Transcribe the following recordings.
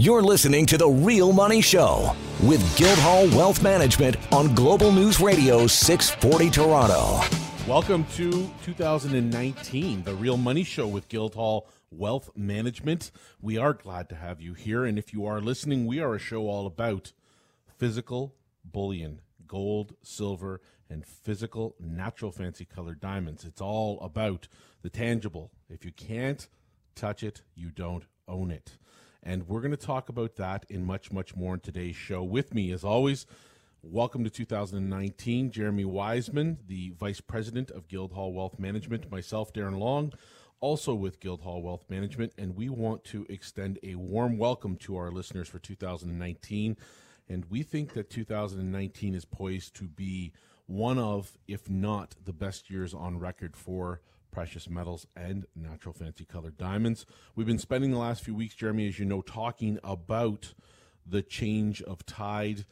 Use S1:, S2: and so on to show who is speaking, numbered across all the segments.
S1: You're listening to The Real Money Show with Guildhall Wealth Management on Global News Radio 640 Toronto.
S2: Welcome to 2019, The Real Money Show with Guildhall Wealth Management. We are glad to have you here. And if you are listening, we are a show all about physical bullion, gold, silver, and physical natural fancy colored diamonds. It's all about the tangible. If you can't touch it, you don't own it. And we're going to talk about that in much, much more in today's show. With me, as always, welcome to 2019, Jeremy Wiseman, the Vice President of Guildhall Wealth Management, myself, Darren Long, also with Guildhall Wealth Management, and we want to extend a warm welcome to our listeners for 2019. And we think that 2019 is poised to be one of, if not the best years on record for precious metals and natural fancy colored diamonds. We've been spending the last few weeks, Jeremy, as you know, talking about the change of tide,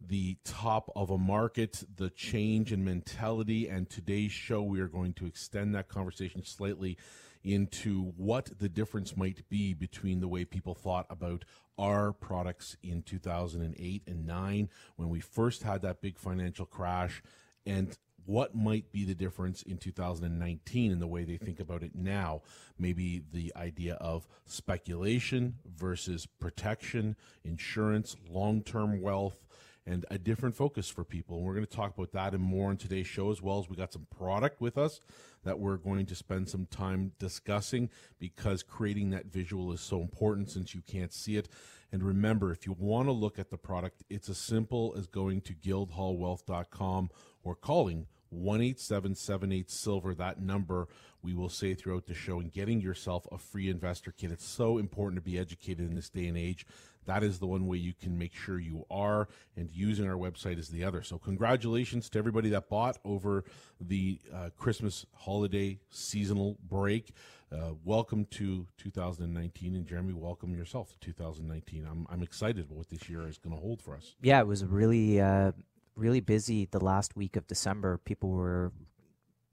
S2: the top of a market, the change in mentality. And today's show, we are going to extend that conversation slightly into what the difference might be between the way people thought about our products in 2008 and 9 when we first had that big financial crash and what might be the difference in 2019 in the way they think about it now? Maybe the idea of speculation versus protection, insurance, long term wealth, and a different focus for people. And we're going to talk about that and more in today's show, as well as we got some product with us that we're going to spend some time discussing because creating that visual is so important since you can't see it. And remember, if you want to look at the product, it's as simple as going to guildhallwealth.com or calling 18778 silver. That number we will say throughout the show and getting yourself a free investor kit. It's so important to be educated in this day and age. That is the one way you can make sure you are and using our website is the other. So congratulations to everybody that bought over the uh, christmas holiday seasonal break. Uh, welcome to 2019 and jeremy welcome yourself to 2019 i'm, I'm excited about what this year is going to hold for us.
S3: Yeah it was really uh really busy the last week of December. People were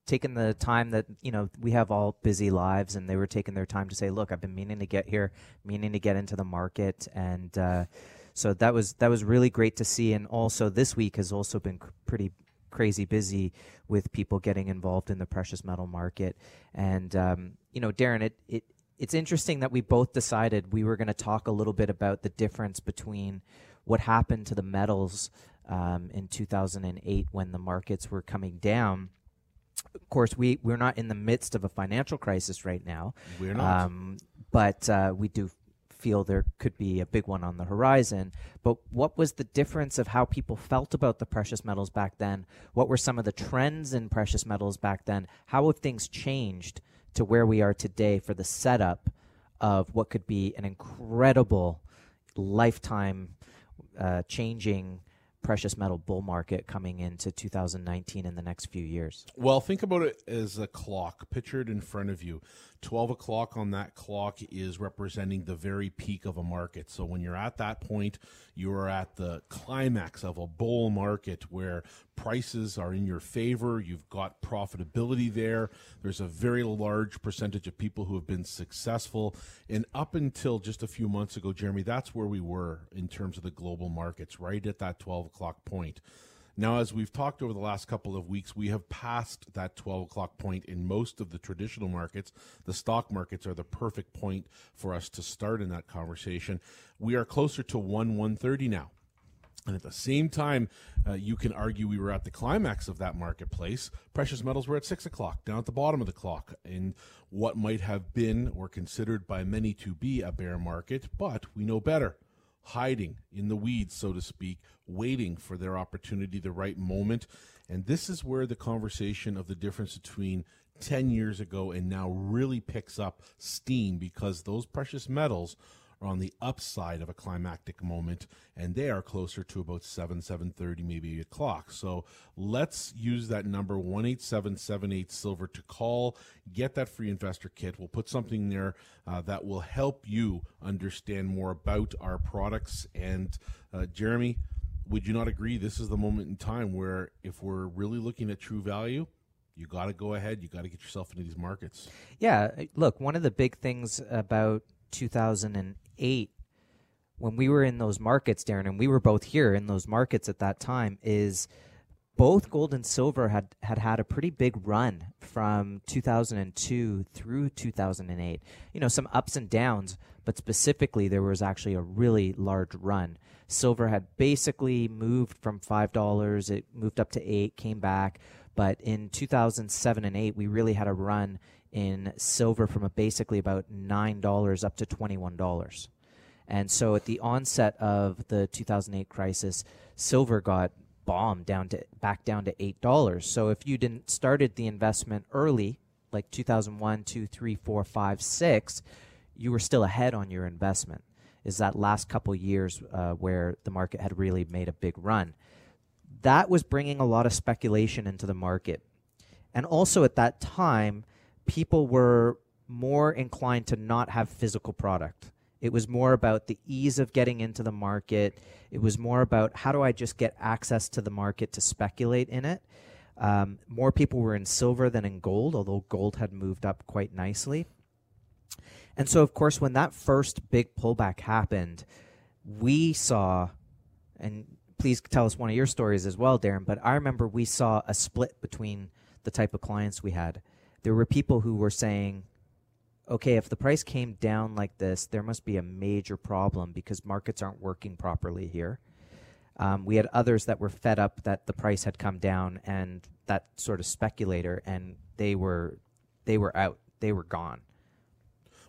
S3: taking the time that you know we have all busy lives, and they were taking their time to say, "Look, I've been meaning to get here, meaning to get into the market," and uh, so that was that was really great to see. And also, this week has also been pretty crazy busy with people getting involved in the precious metal market. And um, you know, Darren, it it it's interesting that we both decided we were going to talk a little bit about the difference between what happened to the metals um, in 2008 when the markets were coming down. Of course, we, we're not in the midst of a financial crisis right now.
S2: We're not. Um,
S3: but uh, we do feel there could be a big one on the horizon. But what was the difference of how people felt about the precious metals back then? What were some of the trends in precious metals back then? How have things changed to where we are today for the setup of what could be an incredible lifetime uh, changing precious metal bull market coming into 2019 in the next few years?
S2: Well, think about it as a clock pictured in front of you. 12 o'clock on that clock is representing the very peak of a market. So when you're at that point, you are at the climax of a bull market where prices are in your favor. You've got profitability there. There's a very large percentage of people who have been successful. And up until just a few months ago, Jeremy, that's where we were in terms of the global markets, right at that 12 o'clock point. Now, as we've talked over the last couple of weeks, we have passed that 12 o'clock point in most of the traditional markets. The stock markets are the perfect point for us to start in that conversation. We are closer to 1 130 now. And at the same time, uh, you can argue we were at the climax of that marketplace. Precious metals were at six o'clock, down at the bottom of the clock, in what might have been or considered by many to be a bear market, but we know better hiding in the weeds, so to speak, waiting for their opportunity, the right moment. And this is where the conversation of the difference between 10 years ago and now really picks up steam because those precious metals are on the upside of a climactic moment, and they are closer to about 7, 7.30, maybe 8 o'clock. So let's use that number, 18778 Silver, to call, get that free investor kit. We'll put something there uh, that will help you understand more about our products. And uh, Jeremy, would you not agree this is the moment in time where if we're really looking at true value, you got to go ahead. You got to get yourself into these markets.
S3: Yeah. Look, one of the big things about 2008 when we were in those markets, Darren, and we were both here in those markets at that time, is both gold and silver had, had had a pretty big run from 2002 through 2008. You know, some ups and downs, but specifically, there was actually a really large run. Silver had basically moved from $5, it moved up to 8 came back. But in 2007 and 8, we really had a run in silver from basically about $9 up to $21. And so at the onset of the 2008 crisis, silver got bombed down to back down to $8. So if you didn't started the investment early, like 2001, 2, 3, 4, 5, 6, you were still ahead on your investment. Is that last couple years uh, where the market had really made a big run? That was bringing a lot of speculation into the market. And also at that time, people were more inclined to not have physical product. It was more about the ease of getting into the market. It was more about how do I just get access to the market to speculate in it. Um, more people were in silver than in gold, although gold had moved up quite nicely. And so, of course, when that first big pullback happened, we saw, and please tell us one of your stories as well, Darren, but I remember we saw a split between the type of clients we had. There were people who were saying, okay, if the price came down like this, there must be a major problem because markets aren't working properly here. Um, we had others that were fed up that the price had come down and that sort of speculator, and they were they were out, they were gone.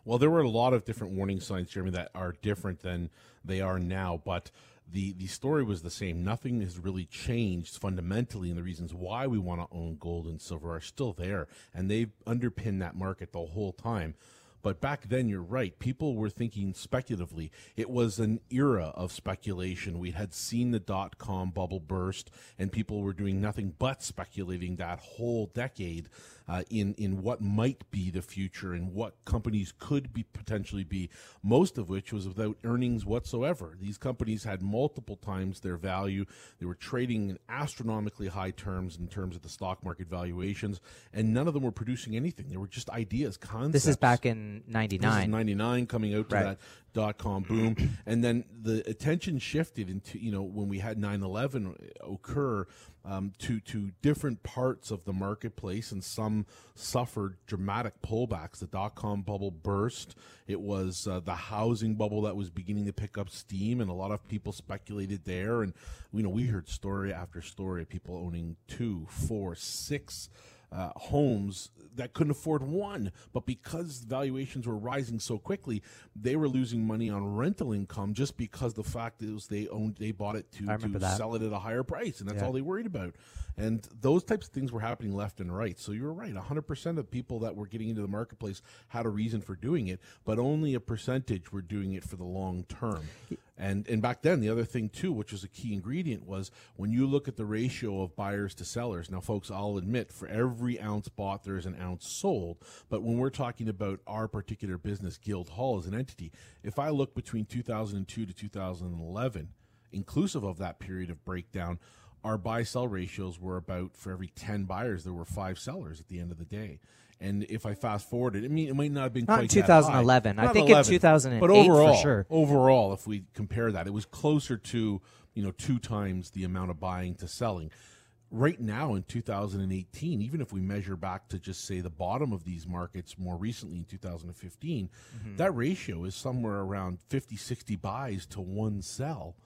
S2: Well, there were a lot of different warning signs, Jeremy, that are different than they are now, but the the story was the same. Nothing has really changed fundamentally, and the reasons why we want to own gold and silver are still there, and they've underpinned that market the whole time. But back then, you're right. People were thinking speculatively. It was an era of speculation. We had seen the dot com bubble burst, and people were doing nothing but speculating that whole decade uh, in in what might be the future and what companies could be potentially be. Most of which was without earnings whatsoever. These companies had multiple times their value. They were trading in astronomically high terms in terms of the stock market valuations, and none of them were producing anything. They were just ideas, concepts.
S3: This is back in '99.
S2: '99, coming out to
S3: Right.
S2: that dot com boom, and then the attention shifted into you know when we had 9/11 occur um, to to different parts of the marketplace, and some suffered dramatic pullbacks. The dot com bubble burst. It was uh, the housing bubble that was beginning to pick up steam, and a lot of people speculated there. And you know we heard story after story of people owning two, four, six uh, homes that couldn't afford one. But because valuations were rising so quickly, they were losing money on rental income just because the fact is they owned they bought it to, to
S3: that.
S2: sell it at a higher price, and that's
S3: Yeah.
S2: all they worried about. And those types of things were happening left and right. So you were right, 100% of people that were getting into the marketplace had a reason for doing it, but only a percentage were doing it for the long term. And and back then, the other thing too, which was a key ingredient, was when you look at the ratio of buyers to sellers. Now, folks, I'll admit, for every ounce bought, there is an ounce sold. But when we're talking about our particular business, Guildhall as an entity, if I look between 2002 to 2011, inclusive of that period of breakdown, our buy sell ratios were about for every 10 buyers, there were five sellers at the end of the day. And if I fast forward it, I mean, it might not have been
S3: Not
S2: quite
S3: in
S2: that high.
S3: 2011. I think in
S2: 11,
S3: 2008
S2: but overall,
S3: sure.
S2: overall, if we compare that, it was closer to you know two times the amount of buying to selling. Right now in 2018, even if we measure back to just say the bottom of these markets more recently in 2015,
S3: Mm-hmm.
S2: that ratio is somewhere around 50, 60 buys to one sell.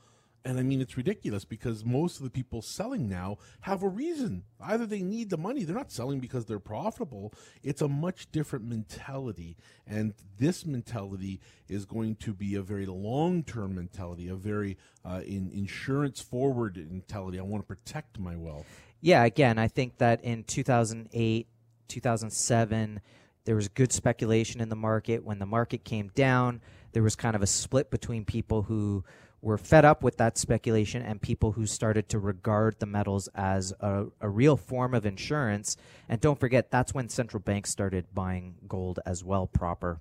S2: And I mean, it's ridiculous because most of the people selling now have a reason. Either they need the money, they're not selling because they're profitable. It's a much different mentality. And this mentality is going to be a very long term mentality, a very uh, in, insurance forward mentality. I want to protect my wealth.
S3: Yeah, again, I think that in 2008, 2007, there was good speculation in the market. When the market came down, there was kind of a split between people who were fed up with that speculation and people who started to regard the metals as a, a real form of insurance. And don't forget, that's when central banks started buying gold as well proper.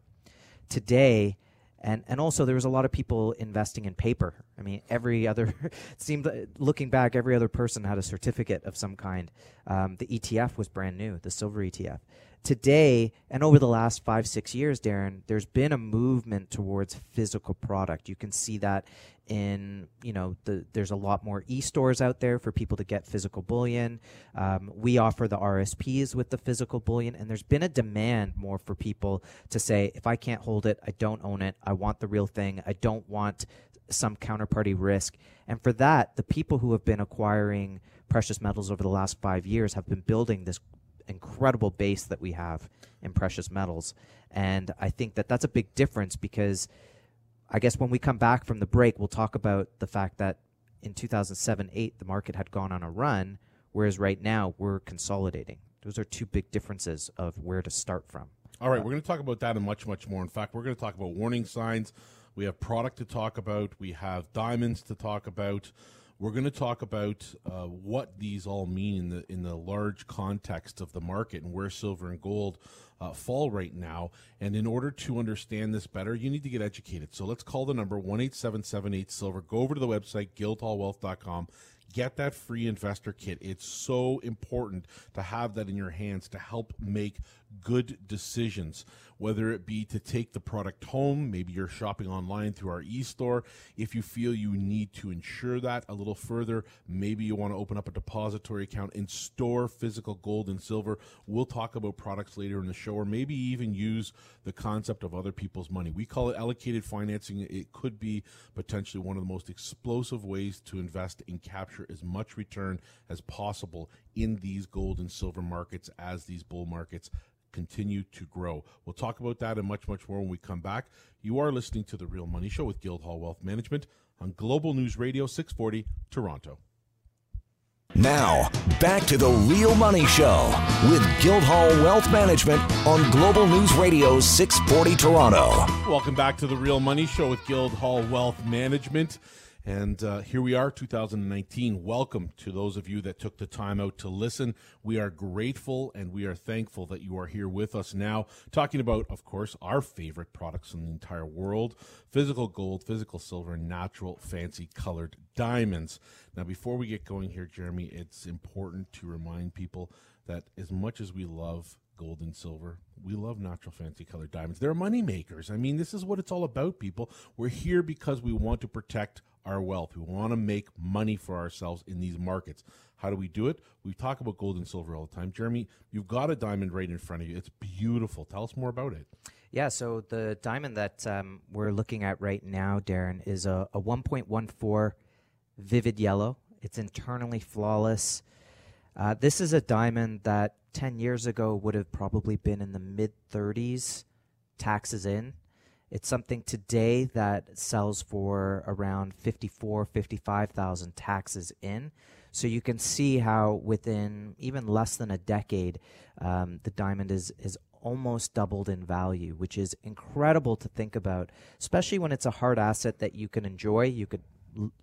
S3: Today, and and also there was a lot of people investing in paper. I mean, every other seemed looking back, every other person had a certificate of some kind. Um, the ETF was brand new, the silver ETF. Today and over the last five six years darren there's been a movement towards physical product. You can see that in you know the, there's a lot more e-stores out there for people to get physical bullion. Um, we offer the rsps with the physical bullion and there's been a demand more for people to say if i can't hold it i don't own it. I want the real thing. I don't want some counterparty risk. And for that the people who have been acquiring precious metals over the last five years have been building this incredible base that we have in precious metals. And I think that that's a big difference because I guess when we come back from the break, we'll talk about the fact that in 2007 8, the market had gone on a run, whereas right now we're consolidating. Those are two big differences of where to start from.
S2: All right, uh, we're going to talk about that and much, much more. In fact, we're going to talk about warning signs. We have product to talk about. We have diamonds to talk about. We're going to talk about uh, what these all mean in the in the large context of the market and where silver and gold uh, fall right now. And in order to understand this better, you need to get educated. So let's call the number one eight seven seven eight silver. Go over to the website guildhallwealth.com get that free investor kit. It's so important to have that in your hands to help make good decisions, whether it be to take the product home, maybe you're shopping online through our e-store. If you feel you need to ensure that a little further, maybe you want to open up a depository account and store physical gold and silver. We'll talk about products later in the show, or maybe even use the concept of other people's money. We call it allocated financing. It could be potentially one of the most explosive ways to invest and capture as much return as possible in these gold and silver markets as these bull markets continue to grow. We'll talk about that and much, much more when we come back. You are listening to The Real Money Show with Guildhall Wealth Management on Global News Radio 640 Toronto.
S1: Now, back to The Real Money Show with Guildhall Wealth Management on Global News Radio 640 Toronto.
S2: Welcome back to The Real Money Show with Guildhall Wealth Management. And uh, here we are, 2019. Welcome to those of you that took the time out to listen. We are grateful and we are thankful that you are here with us now, talking about, of course, our favorite products in the entire world physical gold, physical silver, natural fancy colored diamonds. Now, before we get going here, Jeremy, it's important to remind people that as much as we love gold and silver. We love natural fancy colored diamonds. They're money makers. I mean, this is what it's all about, people. We're here because we want to protect our wealth. We want to make money for ourselves in these markets. How do we do it? We talk about gold and silver all the time. Jeremy, you've got a diamond right in front of you. It's beautiful. Tell us more about it.
S3: Yeah, so the diamond that um, we're looking at right now, Darren, is a, a 1.14 vivid yellow. It's internally flawless. Uh, this is a diamond that 10 years ago would have probably been in the mid 30s, taxes in. It's something today that sells for around 54, 55,000 taxes in. So you can see how within even less than a decade, um, the diamond is, is almost doubled in value, which is incredible to think about, especially when it's a hard asset that you can enjoy. You could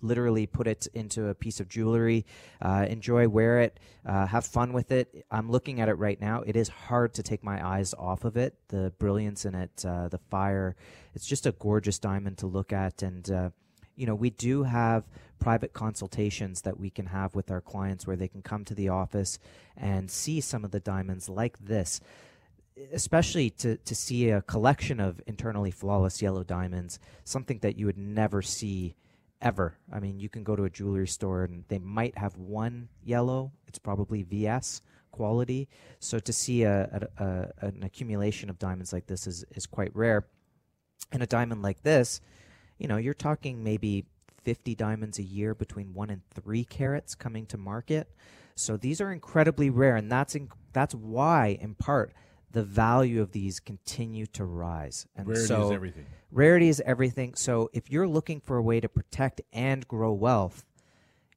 S3: literally put it into a piece of jewelry, uh, enjoy, wear it, uh, have fun with it. I'm looking at it right now. It is hard to take my eyes off of it. The brilliance in it, uh, the fire. It's just a gorgeous diamond to look at. And, uh, you know, we do have private consultations that we can have with our clients where they can come to the office and see some of the diamonds like this especially to, to see a collection of internally flawless yellow diamonds, something that you would never see ever. I mean, you can go to a jewelry store and they might have one yellow. It's probably VS quality. So to see a, a, a, an accumulation of diamonds like this is, is quite rare. And a diamond like this, you know, you're talking maybe 50 diamonds a year between one and three carats coming to market. So these are incredibly rare, and that's in, that's why, in part, the value of these continue to rise.
S2: And rarity so, is everything.
S3: Rarity is everything. So if you're looking for a way to protect and grow wealth,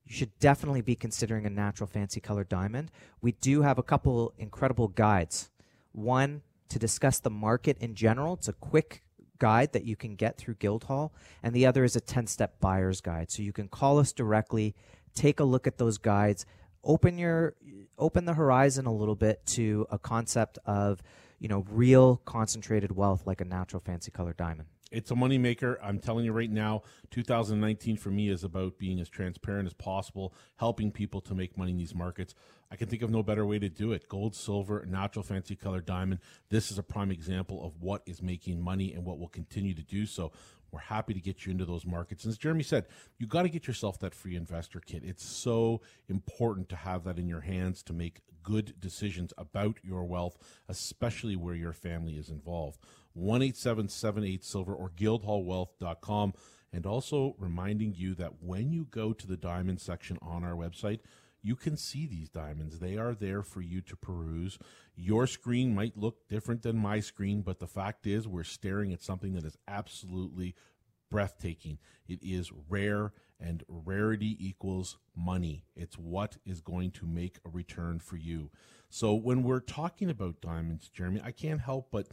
S3: you should definitely be considering a natural fancy color diamond. We do have a couple incredible guides. One to discuss the market in general. It's a quick guide that you can get through Guildhall, and the other is a 10 step buyer's guide. So you can call us directly, take a look at those guides, open your open the horizon a little bit to a concept of you know real concentrated wealth like a natural fancy colored diamond
S2: It's a moneymaker. I'm telling you right now, 2019 for me is about being as transparent as possible, helping people to make money in these markets. I can think of no better way to do it. Gold, silver, natural fancy color diamond. This is a prime example of what is making money and what will continue to do so. We're happy to get you into those markets. And as Jeremy said, you got to get yourself that free investor kit. It's so important to have that in your hands to make good decisions about your wealth, especially where your family is involved. 1 877 Silver or guildhallwealth.com. And also reminding you that when you go to the diamond section on our website, you can see these diamonds. They are there for you to peruse. Your screen might look different than my screen, but the fact is, we're staring at something that is absolutely breathtaking. It is rare, and rarity equals money. It's what is going to make a return for you. So, when we're talking about diamonds, Jeremy, I can't help but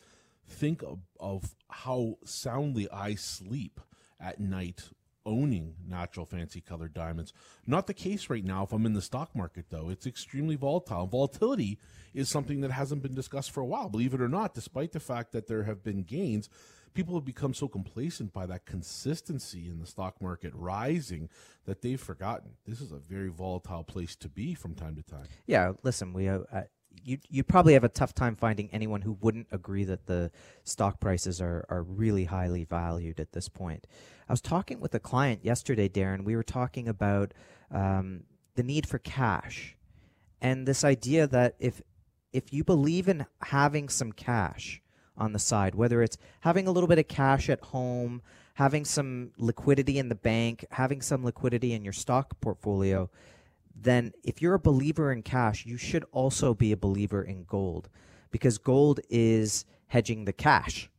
S2: think of, of how soundly I sleep at night owning natural fancy colored diamonds. Not the case right now if I'm in the stock market, though. It's extremely volatile. Volatility is something that hasn't been discussed for a while, believe it or not, despite the fact that there have been gains. People have become so complacent by that consistency in the stock market rising that they've forgotten this is a very volatile place to be from time to time.
S3: Yeah, listen, we uh, you you probably have a tough time finding anyone who wouldn't agree that the stock prices are are really highly valued at this point. I was talking with a client yesterday, Darren. We were talking about um, the need for cash and this idea that if if you believe in having some cash on the side, whether it's having a little bit of cash at home, having some liquidity in the bank, having some liquidity in your stock portfolio, then if you're a believer in cash, you should also be a believer in gold because gold is hedging the cash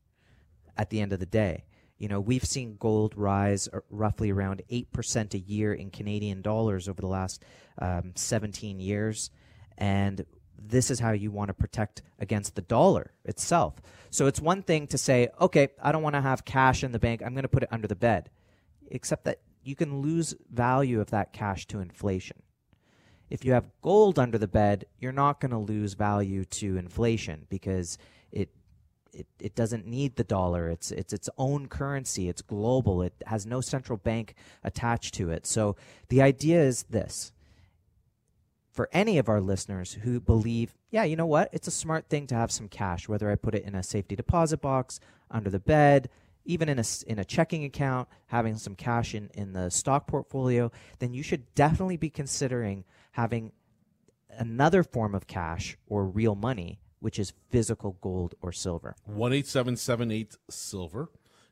S3: at the end of the day. You know, we've seen gold rise roughly around 8% a year in Canadian dollars over the last um, 17 years. And this is how you want to protect against the dollar itself. So it's one thing to say, okay, I don't want to have cash in the bank. I'm going to put it under the bed. Except that you can lose value of that cash to inflation. If you have gold under the bed, you're not going to lose value to inflation because it it, it doesn't need the dollar. It's it's its own currency. It's global. It has no central bank attached to it. So the idea is this. For any of our listeners who believe, yeah, you know what? It's a smart thing to have some cash, whether I put it in a safety deposit box, under the bed, even in a, in a checking account, having some cash in, in the stock portfolio, then you should definitely be considering having another form of cash or real money which is physical gold or silver.
S2: 18778 Silver.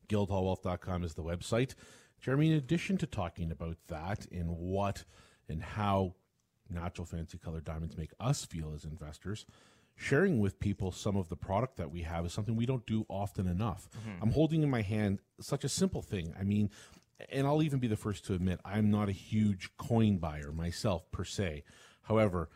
S2: Guildhallwealth.com is the website. Jeremy, in addition to talking about that and what and how natural fancy colored diamonds make us feel as investors, sharing with people some of the product that we have is something we don't do often enough. Mm-hmm. I'm holding in my hand such a simple thing. I mean, and I'll even be the first to admit, I'm not a huge coin buyer myself per se. However,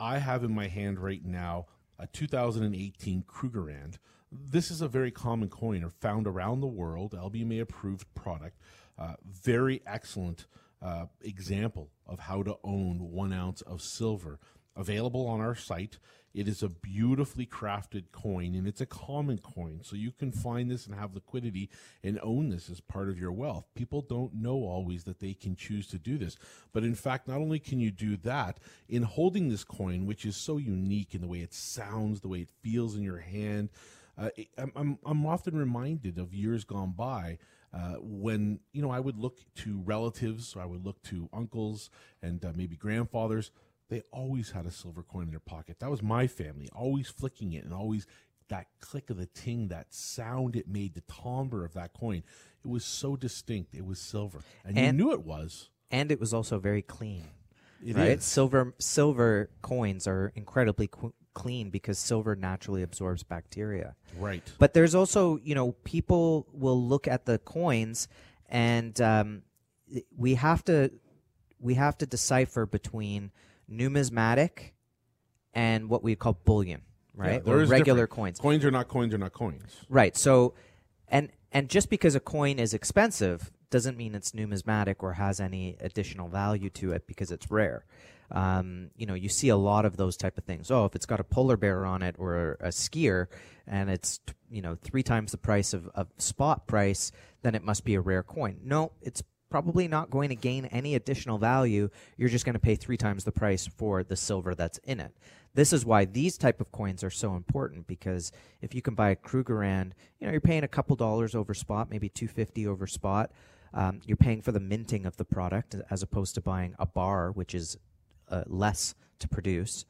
S2: I have in my hand right now a 2018 Krugerrand. This is a very common coin or found around the world, LBMA approved product. Uh, very excellent uh, example of how to own one ounce of silver. Available on our site. It is a beautifully crafted coin and it's a common coin. So you can find this and have liquidity and own this as part of your wealth. People don't know always that they can choose to do this. But in fact, not only can you do that, in holding this coin, which is so unique in the way it sounds, the way it feels in your hand, uh, I'm, I'm, often reminded of years gone by. Uh, when you know I would look to relatives, I would look to uncles and uh, maybe grandfathers they always had a silver coin in their pocket. That was my family, always flicking it and always that click of the ting, that sound it made, the timbre of that coin. It was so distinct. It was silver, and, and you knew it was.
S3: And it was also very clean.
S2: It
S3: right?
S2: Is.
S3: Silver silver coins are incredibly qu- clean because silver naturally absorbs bacteria.
S2: Right.
S3: But there's also, you know, people will look at the coins, and um, we have to we have to decipher between numismatic and what we call bullion, right?
S2: Yeah,
S3: or regular
S2: different.
S3: coins.
S2: Coins are not coins are not coins.
S3: Right. So and and just because a coin is expensive doesn't mean it's numismatic or has any additional value to it because it's rare. Um, you know, you see a lot of those type of things. Oh, if it's got a polar bear on it or a skier, and it's you know three times the price of, of spot price, then it must be a rare coin. No, it's probably not going to gain any additional value. You're just going to pay three times the price for the silver that's in it. This is why these type of coins are so important because if you can buy a Krugerrand, you know you're paying a couple dollars over spot, maybe two fifty over spot. Um, you're paying for the minting of the product as opposed to buying a bar, which is uh, less to produce.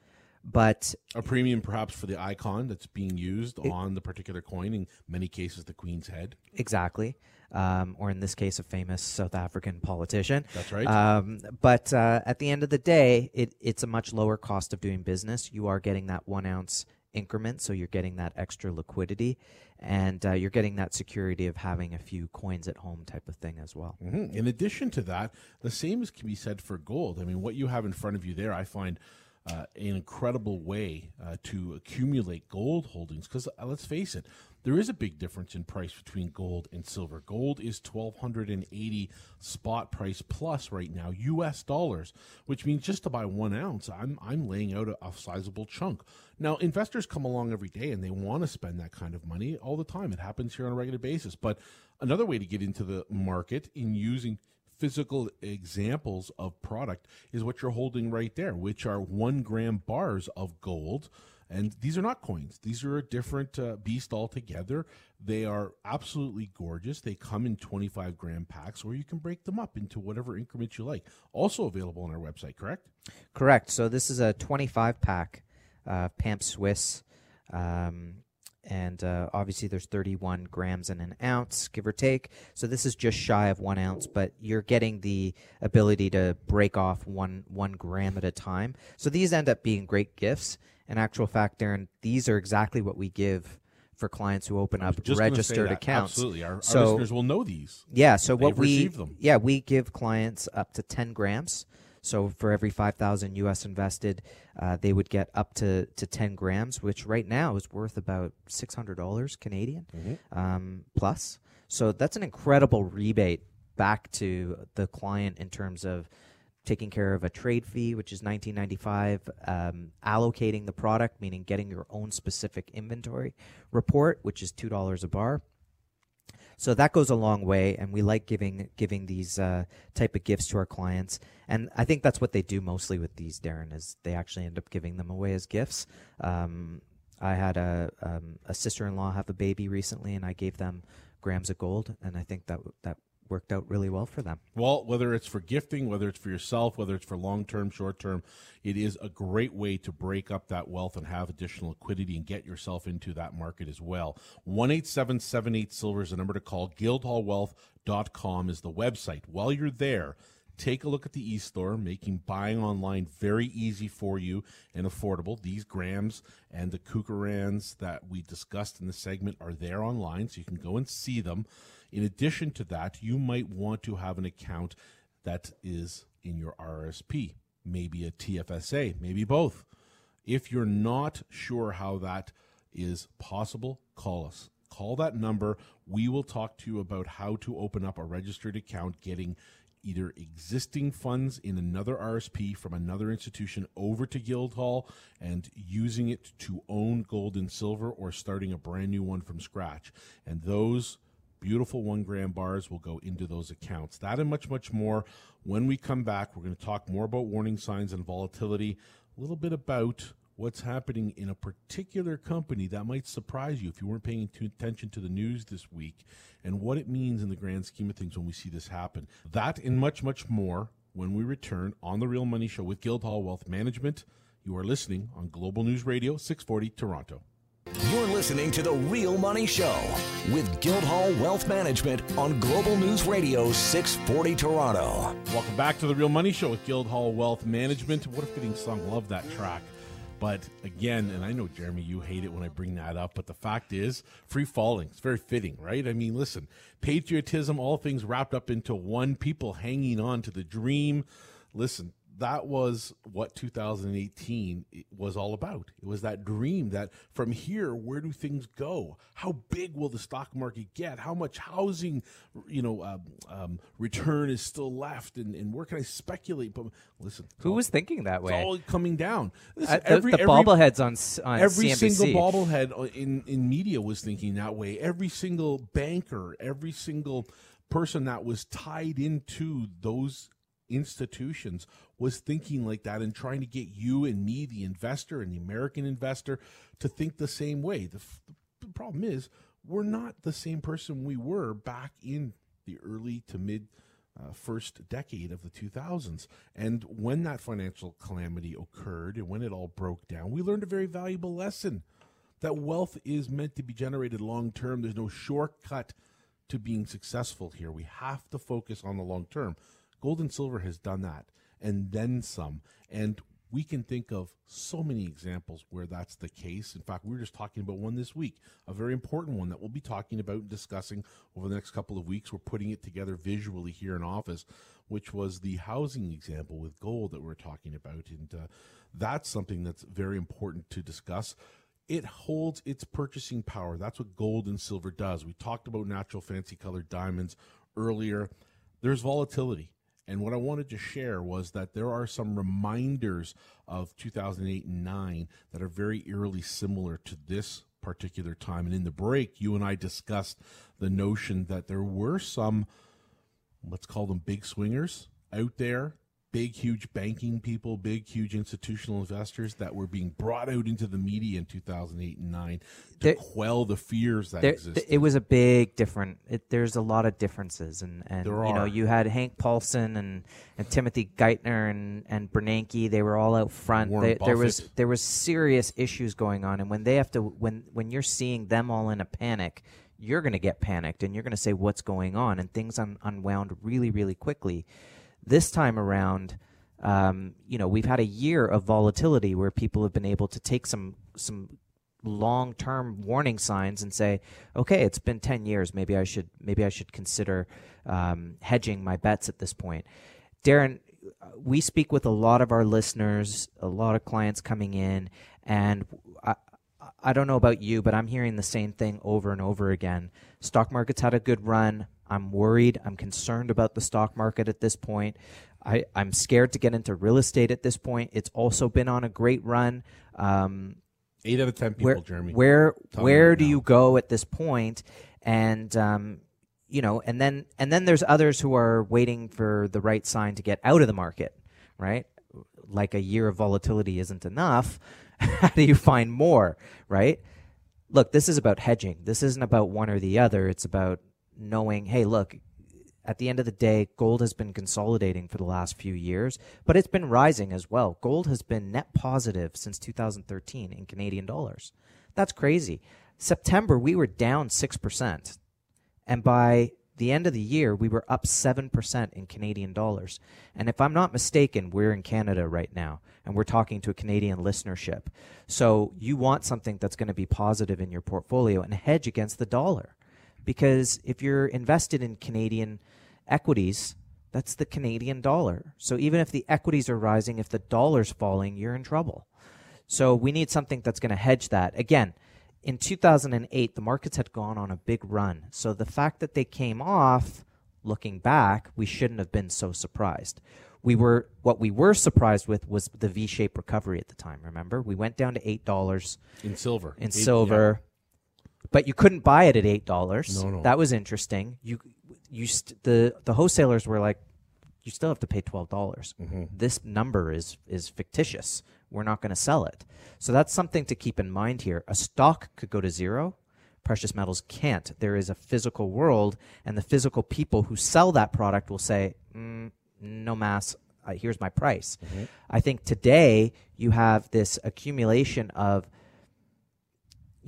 S3: But
S2: a premium perhaps for the icon that's being used it, on the particular coin, in many cases, the Queen's head.
S3: Exactly. Um, or in this case, a famous South African politician.
S2: That's right.
S3: Um, but uh, at the end of the day, it, it's a much lower cost of doing business. You are getting that one ounce increment, so you're getting that extra liquidity, and uh, you're getting that security of having a few coins at home type of thing as well.
S2: Mm-hmm. In addition to that, the same can be said for gold. I mean, what you have in front of you there, I find uh, an incredible way uh, to accumulate gold holdings. Because uh, let's face it, there is a big difference in price between gold and silver. Gold is 1280 spot price plus right now, US dollars, which means just to buy one ounce, I'm, I'm laying out a, a sizable chunk. Now, investors come along every day and they want to spend that kind of money all the time. It happens here on a regular basis. But another way to get into the market in using physical examples of product is what you're holding right there, which are one gram bars of gold. And these are not coins. These are a different uh, beast altogether. They are absolutely gorgeous. They come in 25 gram packs, or you can break them up into whatever increments you like. Also available on our website, correct?
S3: Correct. So this is a 25 pack uh, Pamp Swiss. Um, and uh, obviously there's 31 grams in an ounce, give or take. So this is just shy of one ounce, but you're getting the ability to break off one one gram at a time. So these end up being great gifts. In actual fact, Darren, these are exactly what we give for clients who open up registered accounts.
S2: Absolutely, our, so, our, listeners will know these.
S3: Yeah. So what we yeah we give clients up to 10 grams. So for every 5,000 US invested, uh, they would get up to, to 10 grams, which right now is worth about $600 Canadian mm-hmm. um, plus. So that's an incredible rebate back to the client in terms of taking care of a trade fee, which is 1995, um, allocating the product, meaning getting your own specific inventory report, which is $2 a bar so that goes a long way, and we like giving giving these uh, type of gifts to our clients. And I think that's what they do mostly with these, Darren, is they actually end up giving them away as gifts. Um, I had a um, a sister in law have a baby recently, and I gave them grams of gold, and I think that that worked out really well for them.
S2: Well, whether it's for gifting, whether it's for yourself, whether it's for long term, short term, it is a great way to break up that wealth and have additional liquidity and get yourself into that market as well. 1 877 Silver is the number to call. Guildhallwealth.com is the website. While you're there, take a look at the e-store making buying online very easy for you and affordable these grams and the krugerrands that we discussed in the segment are there online so you can go and see them in addition to that, you might want to have an account that is in your RSP, maybe a TFSA, maybe both. If you're not sure how that is possible, call us. Call that number. We will talk to you about how to open up a registered account, getting either existing funds in another RSP from another institution over to Guildhall and using it to own gold and silver or starting a brand new one from scratch. And those beautiful one gram bars will go into those accounts. That and much, much more. When we come back, we're going to talk more about warning signs and volatility, a little bit about what's happening in a particular company that might surprise you if you weren't paying attention to the news this week and what it means in the grand scheme of things when we see this happen. That and much, much more when we return on The Real Money Show with Guildhall Wealth Management. You are listening on Global News Radio 640 Toronto.
S1: You're listening to The Real Money Show with Guildhall Wealth Management on Global News Radio 640 Toronto.
S2: Welcome back to The Real Money Show with Guildhall Wealth Management. What a fitting song. Love that track. But again, and I know, Jeremy, you hate it when I bring that up, but the fact is, free falling. It's very fitting, right? I mean, listen, patriotism, all things wrapped up into one, people hanging on to the dream. Listen, that was what 2018 was all about. It was that dream that from here, where do things go? How big will the stock market get? How much housing, you know, um, um, return is still left, and, and where can I speculate? But listen,
S3: who was thinking that way?
S2: It's all coming down.
S3: Listen, uh, the, every, the every, bobbleheads on, on
S2: every
S3: CNBC.
S2: single bobblehead in in media was thinking that way. Every single banker, every single person that was tied into those institutions was thinking like that and trying to get you and me, the investor and the American investor, to think the same way. The, the problem is, we're not the same person we were back in the early to mid uh, first decade of the 2000s. And when that financial calamity occurred and when it all broke down, we learned a very valuable lesson that wealth is meant to be generated long term. There's no shortcut to being successful here. We have to focus on the long term. Gold and silver has done that and then some. And we can think of so many examples where that's the case. In fact, we were just talking about one this week, a very important one that we'll be talking about and discussing over the next couple of weeks. We're putting it together visually here in office, which was the housing example with gold that we're talking about. And uh, that's something that's very important to discuss. It holds its purchasing power. That's what gold and silver does. We talked about natural fancy colored diamonds earlier. There's volatility and what I wanted to share was that there are some reminders of 2008 and 9 that are very eerily similar to this particular time. And in the break, you and I discussed the notion that there were some, let's call them big swingers out there big, huge banking people, big, huge institutional investors that were being brought out into the media in 2008 and 9 to there, quell the fears that there, existed.
S3: It was a big different. It, there's a lot of differences, and and you know you had Hank Paulson and, and Timothy Geithner and and Bernanke. They were all out front. They, there was there was serious issues going on, and when they have to when when you're seeing them all in a panic. You're going to get panicked and you're going to say, What's going on? And things un- unwound really, really quickly. This time around, um, you know, we've had a year of volatility where people have been able to take some some long term warning signs and say, okay, it's been ten years. Maybe I should maybe I should consider um, hedging my bets at this point. Darren, we speak with a lot of our listeners, a lot of clients coming in, and I, I don't know about you, but I'm hearing the same thing over and over again. Stock market's had a good run. I'm worried. I'm concerned about the stock market at this point. I, I'm scared to get into real estate at this point. It's also been on a great run. Um,
S2: Eight out of ten people,
S3: where,
S2: Jeremy.
S3: Where where do now. you go at this point? And um, you know, and then and then there's others who are waiting for the right sign to get out of the market, right? Like a year of volatility isn't enough. How do you find more, right? Look, this is about hedging. This isn't about one or the other. It's about knowing, hey, look, at the end of the day, gold has been consolidating for the last few years, but it's been rising as well. Gold has been net positive since 2013 in Canadian dollars. That's crazy. September, we were down 6%. And by the end of the year, we were up 7% in Canadian dollars. And if I'm not mistaken, we're in Canada right now and we're talking to a Canadian listenership. So you want something that's going to be positive in your portfolio and hedge against the dollar because if you're invested in Canadian equities, that's the Canadian dollar. So even if the equities are rising, if the dollar's falling, you're in trouble. So we need something that's going to hedge that. Again, in 2008, the markets had gone on a big run. So the fact that they came off, looking back, we shouldn't have been so surprised. We were what we were surprised with was the V-shaped recovery at the time. Remember, we went down to eight dollars
S2: in silver.
S3: In Eight, silver, but you couldn't buy it at eight dollars.
S2: No, no.
S3: That was interesting. You, you st- the the wholesalers were like, you still have to pay twelve dollars. Mm-hmm. This number is is fictitious. We're not going to sell it. So that's something to keep in mind here. A stock could go to zero. Precious metals can't. There is a physical world, and the physical people who sell that product will say, mm, "No mass. Uh, here's my price." Mm-hmm. I think today you have this accumulation of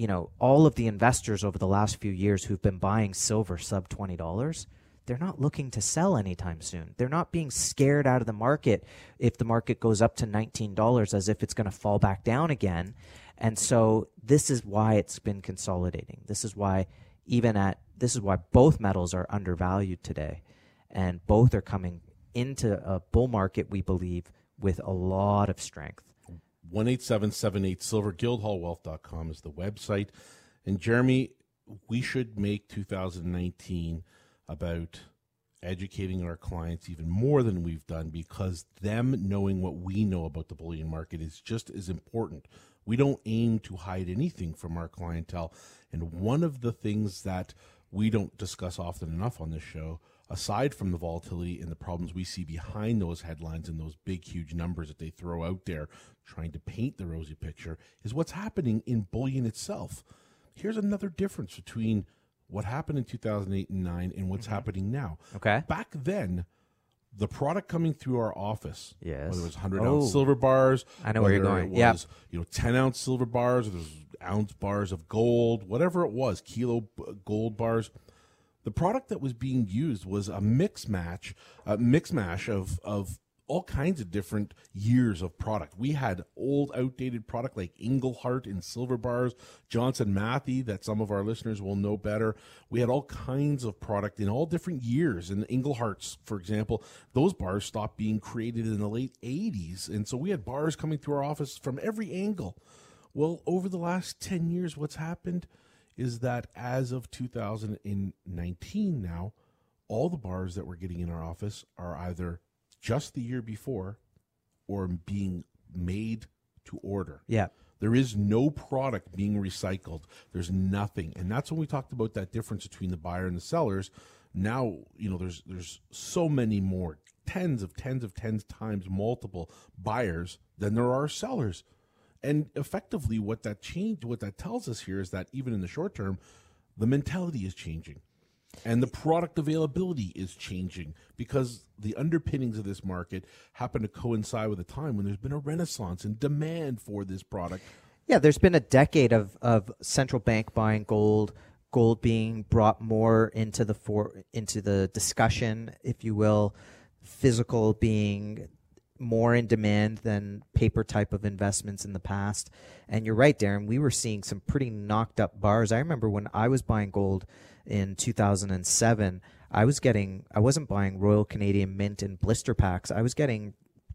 S3: you know, all of the investors over the last few years who've been buying silver sub $20, they're not looking to sell anytime soon. They're not being scared out of the market if the market goes up to $19 as if it's going to fall back down again. And so this is why it's been consolidating. This is why even at this is why both metals are undervalued today and both are coming into a bull market we believe with a lot of strength.
S2: One eight seven seven eight silver guildhallwealth.com is the website. And Jeremy, we should make 2019 about educating our clients even more than we've done because them knowing what we know about the bullion market is just as important. We don't aim to hide anything from our clientele. And one of the things that we don't discuss often enough on this show, aside from the volatility and the problems we see behind those headlines and those big, huge numbers that they throw out there trying to paint the rosy picture, is what's happening in bullion itself. Here's another difference between what happened in 2008 and 9 and what's mm-hmm. happening now.
S3: Okay.
S2: Back then, the product coming through our office,
S3: yes.
S2: whether it was 100 oh. ounce silver bars,
S3: I know where you're going. Yeah,
S2: you know, 10 ounce silver bars, or there's ounce bars of gold, whatever it was, kilo gold bars. The product that was being used was a mix match, a mix mash of of all kinds of different years of product. We had old, outdated product like Engelhard in silver bars, Johnson Matthey that some of our listeners will know better. We had all kinds of product in all different years. And Engelhards, for example, those bars stopped being created in the late 80s. And so we had bars coming through our office from every angle. Well, over the last 10 years, what's happened is that as of 2019 now, all the bars that we're getting in our office are either just the year before or being made to order.
S3: Yeah.
S2: There is no product being recycled. There's nothing. And that's when we talked about that difference between the buyer and the sellers. Now, you know, there's there's so many more, tens of tens of tens times multiple buyers than there are sellers. And effectively what that change what that tells us here is that even in the short term, the mentality is changing. And the product availability is changing because the underpinnings of this market happen to coincide with a time when there's been a renaissance in demand for this product.
S3: Yeah, there's been a decade of, of central bank buying gold, gold being brought more into the for, into the discussion, if you will, physical being more in demand than paper type of investments in the past. And you're right, Darren, we were seeing some pretty knocked up bars. I remember when I was buying gold in 2007, I was getting, I wasn't buying Royal Canadian Mint in blister packs. I was getting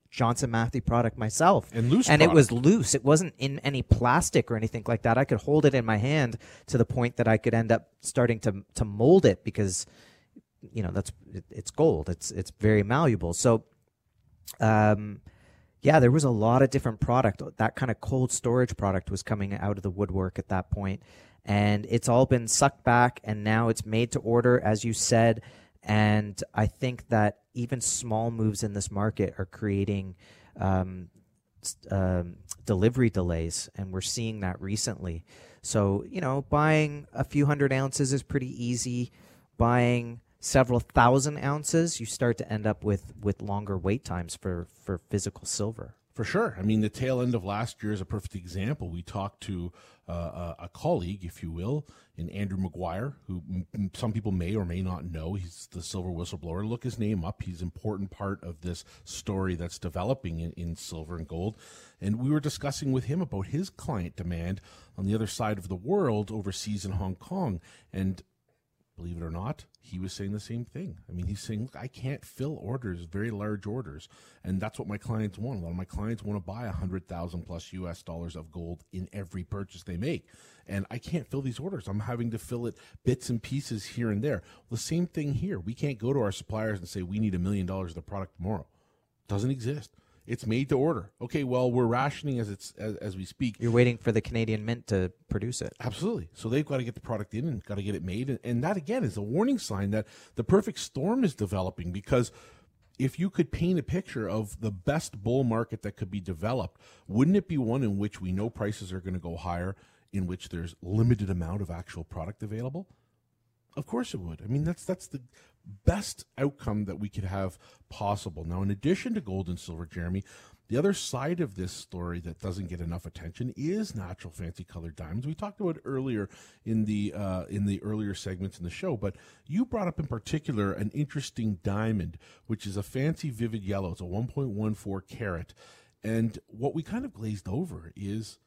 S3: Johnson Matthey product myself.
S2: And loose
S3: And
S2: product.
S3: it was loose. It wasn't in any plastic or anything like that. I could hold it in my hand to the point that I could end up starting to to mold it because you know, that's it's gold. It's it's very malleable. So um yeah, there was a lot of different product. That kind of cold storage product was coming out of the woodwork at that point. And it's all been sucked back and now it's made to order as you said. And i think that even small moves in this market are creating um, um, delivery delays and we're seeing that recently. So you know buying a few hundred ounces is pretty easy. Buying several thousand ounces you start to end up with with longer wait times for for physical silver
S2: for sure. I mean, the tail end of last year is a perfect example. We talked to uh, a colleague, if you will, in Andrew Maguire, who m- some people may or may not know. He's the silver whistleblower. Look his name up. He's an important part of this story that's developing in, in silver and gold. And we were discussing with him about his client demand on the other side of the world, overseas in Hong Kong. And believe it or not, he was saying the same thing. I mean, he's saying, look, I can't fill orders, very large orders. And that's what my clients want. A lot of my clients want to buy a hundred thousand plus US dollars of gold in every purchase they make. And I can't fill these orders. I'm having to fill it bits and pieces here and there. the same thing here. We can't go to our suppliers and say, we need a million dollars of the product tomorrow. Doesn't exist. It's made to order. Okay, well, we're rationing as it's as, as, we speak.
S3: You're waiting for the Canadian Mint to produce it.
S2: Absolutely. So they've got to get the product in and got to get it made, and, and that again is a warning sign that the perfect storm is developing because if you could paint a picture of the best bull market that could be developed, wouldn't it be one in which we know prices are going to go higher, in which there's limited amount of actual product available? Of course it would. I mean, that's that's the best outcome that we could have possible. Now, in addition to gold and silver, Jeremy, the other side of this story that doesn't get enough attention is natural fancy colored diamonds. We talked about earlier in the uh, in the earlier segments in the show, but you brought up in particular an interesting diamond, which is a fancy vivid yellow. It's a 1.14 carat, and what we kind of glazed over is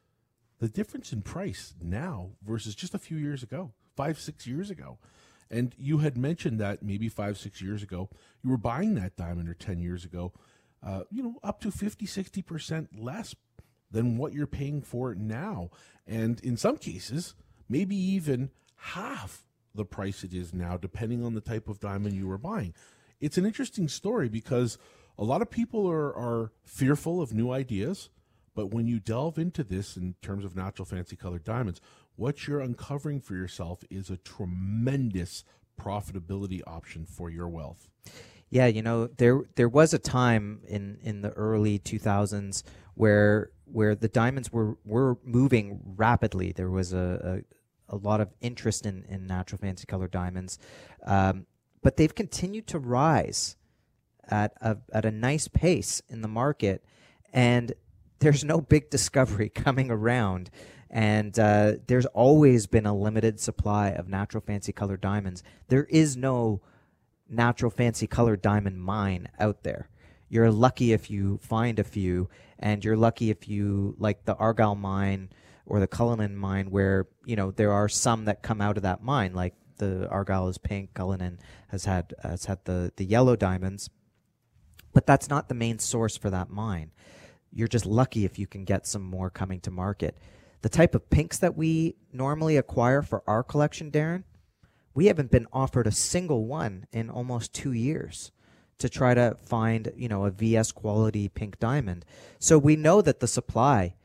S2: the difference in price now versus just a few years ago, five six years ago. And you had mentioned that maybe five, six years ago, you were buying that diamond or 10 years ago uh, you know, up to 50, 60% less than what you're paying for it now. And in some cases, maybe even half the price it is now, depending on the type of diamond you were buying. It's an interesting story because a lot of people are, are fearful of new ideas. But when you delve into this in terms of natural fancy colored diamonds, what you're uncovering for yourself is a tremendous profitability option for your wealth.
S3: Yeah, you know, there there was a time in in the early 2000s where where the diamonds were were moving rapidly. There was a a, a lot of interest in in natural fancy color diamonds, um, but they've continued to rise at a at a nice pace in the market, and there's no big discovery coming around. And uh, there's always been a limited supply of natural fancy colored diamonds. There is no natural fancy colored diamond mine out there. You're lucky if you find a few, and you're lucky if you like the Argyle mine or the Cullinan mine, where you know there are some that come out of that mine. Like the Argyle is pink, Cullinan has had has had the the yellow diamonds, but that's not the main source for that mine. You're just lucky if you can get some more coming to market. The type of pinks that we normally acquire for our collection, Darren, we haven't been offered a single one in almost two years to try to find you know a VS quality pink diamond. So we know that the supply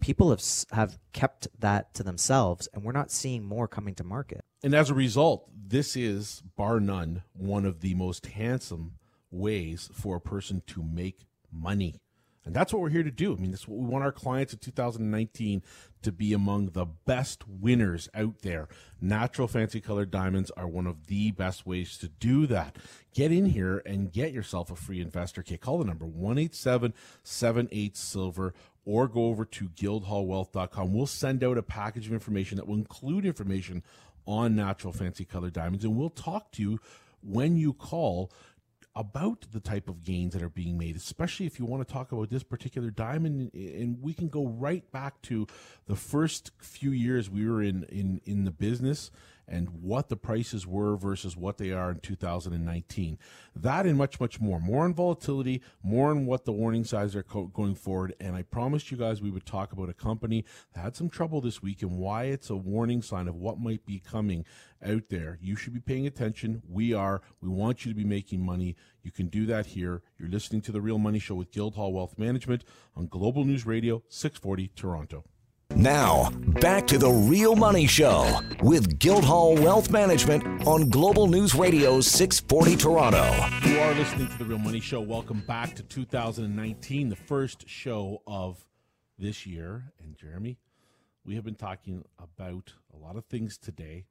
S3: people have have kept that to themselves and we're not seeing more coming to market.
S2: And as a result, this is bar none one of the most handsome ways for a person to make money. And that's what we're here to do. I mean, that's what we want our clients in 2019 to be among the best winners out there. Natural fancy colored diamonds are one of the best ways to do that. Get in here and get yourself a free investor kit. Call the number 187 78 Silver or go over to guildhallwealth.com. We'll send out a package of information that will include information on natural fancy colored diamonds, and we'll talk to you when you call about the type of gains that are being made, especially if you want to talk about this particular diamond. And we can go right back to the first few years we were in, in, in the business and what the prices were versus what they are in 2019. That and much, much more. More on volatility, more on what the warning signs are co- going forward. And I promised you guys we would talk about a company that had some trouble this week and why it's a warning sign of what might be coming out there. You should be paying attention. We are. We want you to be making money. You can do that here. You're listening to The Real Money Show with Guildhall Wealth Management on Global News Radio, 640 Toronto.
S1: Now, back to the Real Money Show with Guildhall Wealth Management on Global News Radio 640 Toronto.
S2: You are listening to the Real Money Show. Welcome back to 2019, the first show of this year. And Jeremy, we have been talking about a lot of things today,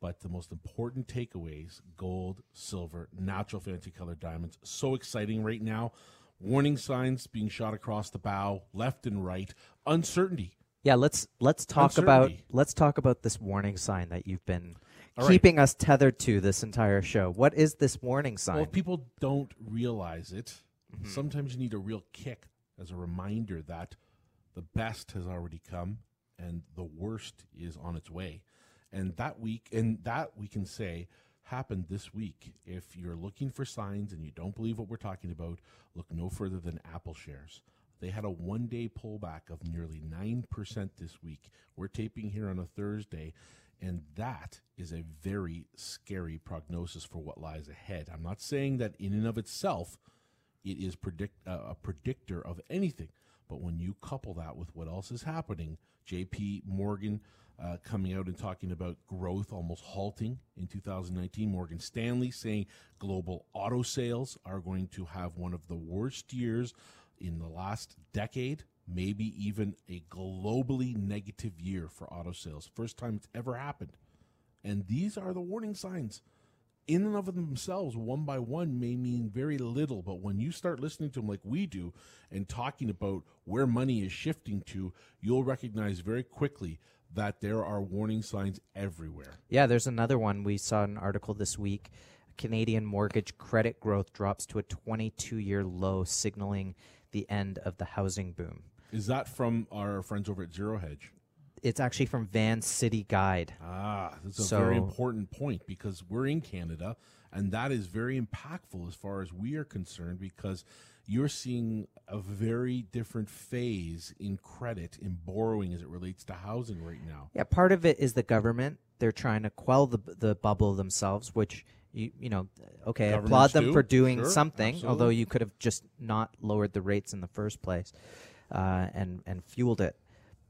S2: but the most important takeaways gold, silver, natural fancy color diamonds. So exciting right now. Warning signs being shot across the bow, left and right, uncertainty
S3: yeah, let's let's talk about let's talk about this warning sign that you've been All keeping right. us tethered to this entire show. What is this warning sign?
S2: Well, if people don't realize it, mm-hmm. sometimes you need a real kick as a reminder that the best has already come and the worst is on its way. And that week and that we can say happened this week. If you're looking for signs and you don't believe what we're talking about, look no further than Apple shares. They had a one day pullback of nearly 9% this week. We're taping here on a Thursday, and that is a very scary prognosis for what lies ahead. I'm not saying that in and of itself it is predict, uh, a predictor of anything, but when you couple that with what else is happening, JP Morgan. Uh, coming out and talking about growth almost halting in 2019. Morgan Stanley saying global auto sales are going to have one of the worst years in the last decade, maybe even a globally negative year for auto sales. First time it's ever happened. And these are the warning signs. In and of themselves, one by one, may mean very little, but when you start listening to them like we do and talking about where money is shifting to, you'll recognize very quickly that there are warning signs everywhere.
S3: Yeah, there's another one. We saw an article this week. Canadian mortgage credit growth drops to a 22 year low, signaling the end of the housing boom.
S2: Is that from our friends over at Zero Hedge?
S3: It's actually from Van City Guide.
S2: Ah, that's a so, very important point because we're in Canada. And that is very impactful as far as we are concerned because you're seeing a very different phase in credit, in borrowing as it relates to housing right now.
S3: Yeah, part of it is the government. They're trying to quell the the bubble themselves, which you you know, okay, applaud them
S2: do.
S3: for doing
S2: Sure,
S3: something.
S2: absolutely.
S3: Although you could have just not lowered the rates in the first place, uh, and and fueled it.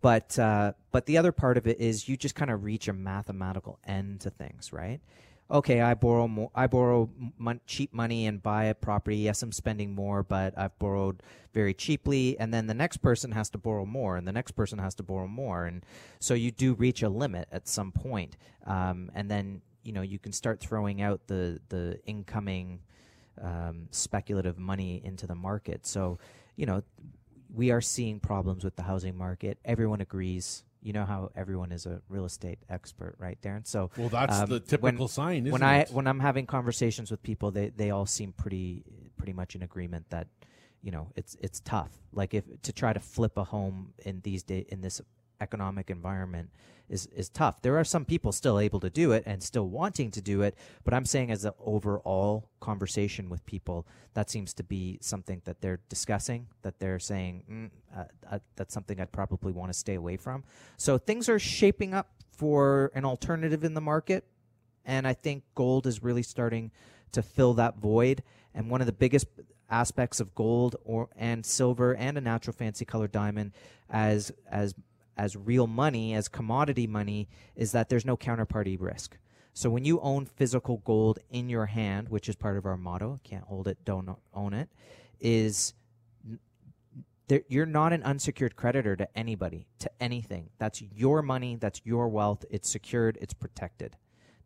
S3: But uh, but the other part of it is you just kind of reach a mathematical end to things, right? Okay, I borrow more. I borrow mon- cheap money and buy a property. Yes, I'm spending more, but I've borrowed very cheaply. And then the next person has to borrow more, and the next person has to borrow more, and so you do reach a limit at some point. Um, and then you know you can start throwing out the the incoming um, speculative money into the market. So you know we are seeing problems with the housing market. Everyone agrees. You know how everyone is a real estate expert, right, Darren? So
S2: Well, that's
S3: um,
S2: the typical sign, isn't
S3: when I
S2: it?
S3: when I'm having conversations with people, they they all seem pretty pretty much in agreement that you know it's it's tough. Like if to try to flip a home in these day in this economic environment is is tough. There are some people still able to do it and still wanting to do it, but I'm saying as an overall conversation with people, that seems to be something that they're discussing. That they're saying mm, uh, uh, that's something I'd probably want to stay away from. So things are shaping up for an alternative in the market and I think gold is really starting to fill that void. And one of the biggest aspects of gold or and silver and a natural fancy color diamond as as as real money, as commodity money, is that there's no counterparty risk. So when you own physical gold in your hand, which is part of our motto, can't hold it, don't own it, is there, you're not an unsecured creditor to anybody, to anything. That's your money, that's your wealth, it's secured, it's protected.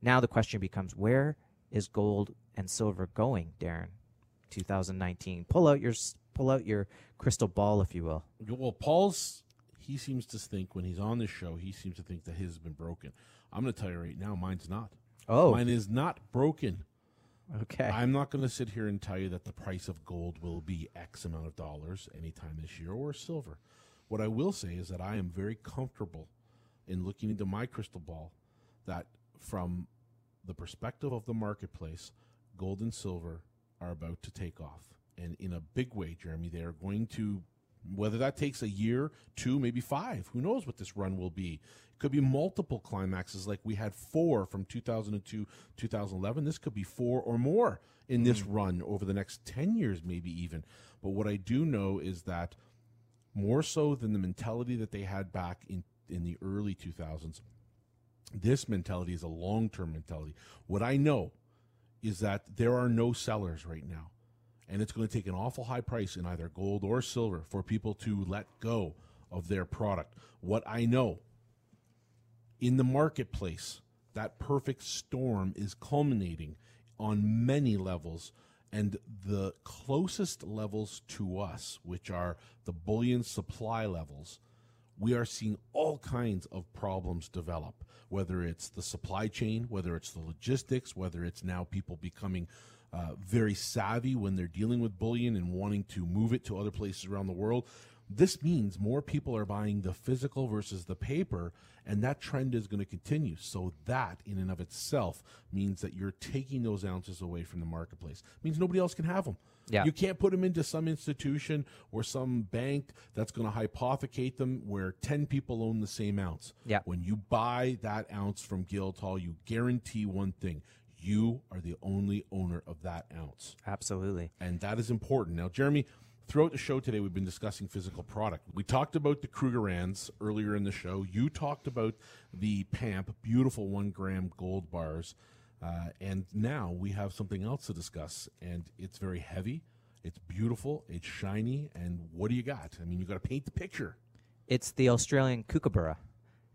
S3: Now the question becomes where is gold and silver going, Darren? 2019. Pull out your pull out your crystal ball if you will.
S2: Well, Paul's he seems to think when he's on this show, he seems to think that his has been broken. I'm going to tell you right now, mine's not.
S3: Oh.
S2: mine is not broken.
S3: Okay.
S2: I'm not going to sit here and tell you that the price of gold will be X amount of dollars anytime this year or silver. What I will say is that I am very comfortable in looking into my crystal ball that from the perspective of the marketplace, gold and silver are about to take off. And in a big way, Jeremy, they are going to, whether that takes a year, two, maybe five, who knows what this run will be. It could be multiple climaxes like we had four from 2002, 2011. This could be four or more in this mm. run over the next 10 years, maybe even. But what I do know is that more so than the mentality that they had back in, in the early 2000s, this mentality is a long term mentality. What I know is that there are no sellers right now. And it's going to take an awful high price in either gold or silver for people to let go of their product. What I know in the marketplace, that perfect storm is culminating on many levels. And the closest levels to us, which are the bullion supply levels, we are seeing all kinds of problems develop, whether it's the supply chain, whether it's the logistics, whether it's now people becoming uh, very savvy when they're dealing with bullion and wanting to move it to other places around the world. This means more people are buying the physical versus the paper, and that trend is going to continue. So, that in and of itself means that you're taking those ounces away from the marketplace. means nobody else can have them.
S3: Yeah.
S2: You can't put them into some institution or some bank that's going to hypothecate them where 10 people own the same ounce.
S3: Yeah.
S2: When you buy that ounce from Guildhall, you guarantee one thing you are the only owner of that ounce.
S3: Absolutely.
S2: And that is important. Now, Jeremy, throughout the show today, we've been discussing physical product. We talked about the Krugerrands earlier in the show. You talked about the PAMP, beautiful one gram gold bars. Uh, and now we have something else to discuss. And it's very heavy, it's beautiful, it's shiny. And what do you got? I mean, you got to paint the picture.
S3: It's the Australian kookaburra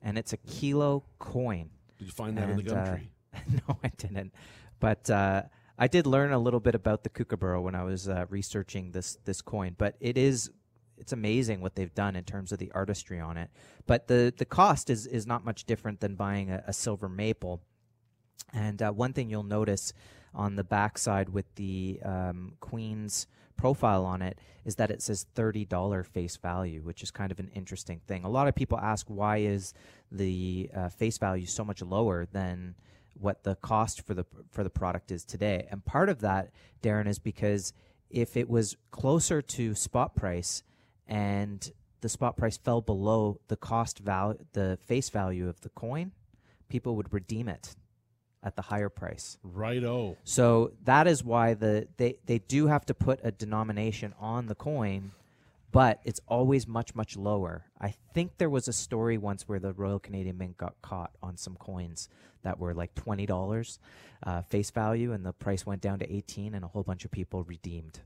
S3: and it's a kilo coin.
S2: Did you find that in the
S3: And, uh,
S2: country?
S3: no, I didn't. But uh, I did learn a little bit about the kookaburra when I was uh, researching this this coin. But it is it's amazing what they've done in terms of the artistry on it. But the the cost is is not much different than buying a, a silver maple. And uh, one thing you'll notice on the backside with the um, Queen's profile on it is that it says $30 face value, which is kind of an interesting thing. A lot of people ask why is the uh, face value so much lower than what the cost for the for the product is today. And part of that, Darren, is because if it was closer to spot price and the spot price fell below the cost value, the face value of the coin, people would redeem it at the higher price.
S2: Right. Oh.
S3: So that is why the they, they do have to put a denomination on the coin, but it's always much much lower. I think there was a story once where the Royal Canadian Mint got caught on some coins that were like twenty dollars uh, face value, and the price went down to eighteen, and a whole bunch of people redeemed.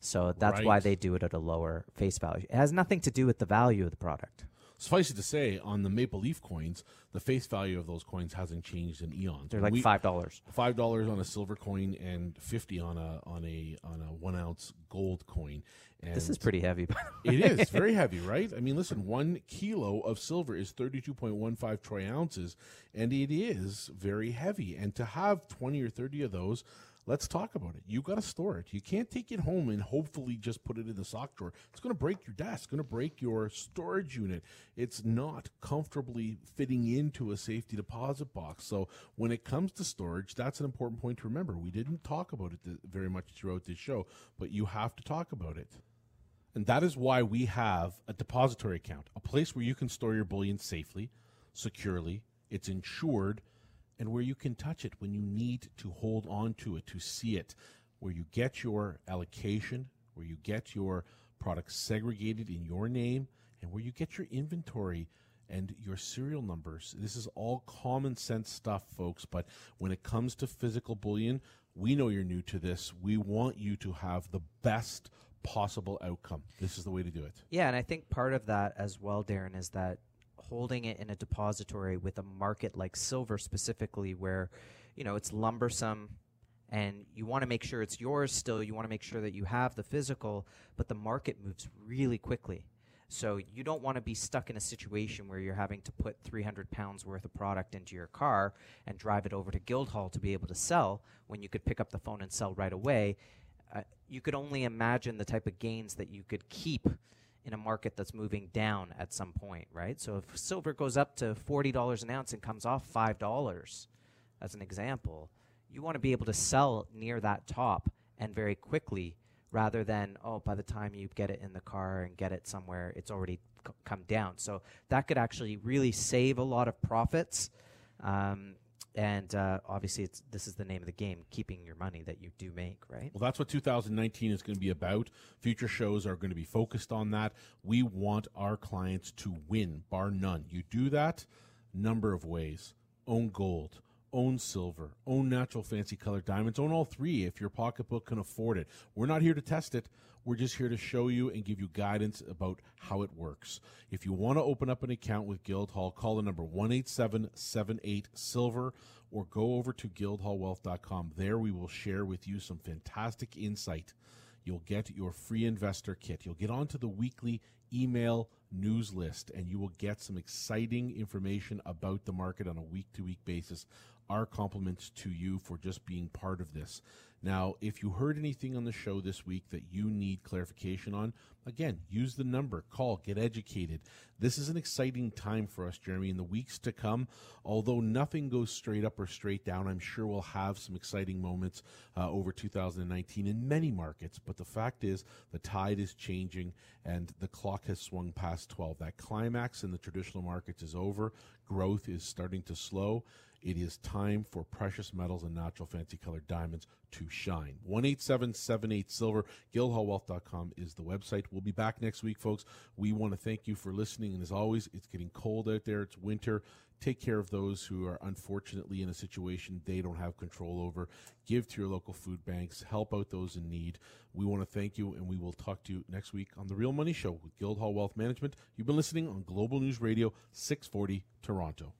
S3: So that's
S2: Right.
S3: why they do it at a lower face value. It has nothing to do with the value of the product.
S2: Suffice it to say, on the Maple Leaf coins, the face value of those coins hasn't changed in eons.
S3: They're like
S2: We-
S3: five dollars.
S2: five dollars on a silver coin and fifty on a on a on a one ounce gold coin. And
S3: This is pretty heavy. by the way.
S2: It is very heavy, right? I mean, listen, one kilo of silver is thirty-two point one five troy ounces, and it is very heavy. And to have twenty or thirty of those, let's talk about it. You got to store it. You can't take it home and hopefully just put it in the sock drawer. It's going to break your desk. Going to break your storage unit. It's not comfortably fitting into a safety deposit box. So when it comes to storage, that's an important point to remember. We didn't talk about it very much throughout this show, but you have to talk about it. And that is why we have a depository account, a place where you can store your bullion safely, securely, it's insured, and where you can touch it when you need to hold on to it, to see it, where you get your allocation, where you get your products segregated in your name, and where you get your inventory and your serial numbers. This is all common sense stuff, folks, but when it comes to physical bullion, we know you're new to this. We want you to have the best possible outcome. This is the way to do it.
S3: Yeah, and I think part of that as well, Darren, is that holding it in a depository with a market like silver specifically, where you know it's lumbersome, and you want to make sure it's yours still. You want to make sure that you have the physical, but the market moves really quickly. So you don't want to be stuck in a situation where you're having to put 300 pounds worth of product into your car and drive it over to Guildhall to be able to sell when you could pick up the phone and sell right away. Uh, you could only imagine the type of gains that you could keep in a market that's moving down at some point, right? So if silver goes up to $40 an ounce and comes off $5, as an example, you want to be able to sell near that top and very quickly rather than, oh, by the time you get it in the car and get it somewhere, it's already c- come down. So that could actually really save a lot of profits. Um, and uh, obviously, it's, this is the name of the game keeping your money that you do make, right?
S2: Well, that's what 2019 is going to be about. Future shows are going to be focused on that. We want our clients to win, bar none. You do that number of ways. Own gold, own silver, own natural fancy colored diamonds, own all three if your pocketbook can afford it. We're not here to test it. We're just here to show you and give you guidance about how it works. If you want to open up an account with Guildhall, call the number 18778 Silver or go over to guildhallwealth.com. There we will share with you some fantastic insight. You'll get your free investor kit. You'll get onto the weekly email news list and you will get some exciting information about the market on a week to week basis. Our compliments to you for just being part of this. Now, if you heard anything on the show this week that you need clarification on, again, use the number, call, get educated. This is an exciting time for us, Jeremy, in the weeks to come. Although nothing goes straight up or straight down, I'm sure we'll have some exciting moments uh, over 2019 in many markets. But the fact is, the tide is changing and the clock has swung past 12. That climax in the traditional markets is over. Growth is starting to slow. It is time for precious metals and natural fancy colored diamonds to shine. 18778 Silver, guildhallwealth.com is the website. We'll be back next week, folks. We want to thank you for listening. And as always, it's getting cold out there, it's winter. Take care of those who are unfortunately in a situation they don't have control over. Give to your local food banks. Help out those in need. We want to thank you, and we will talk to you next week on The Real Money Show with Guildhall Wealth Management. You've been listening on Global News Radio 640 Toronto.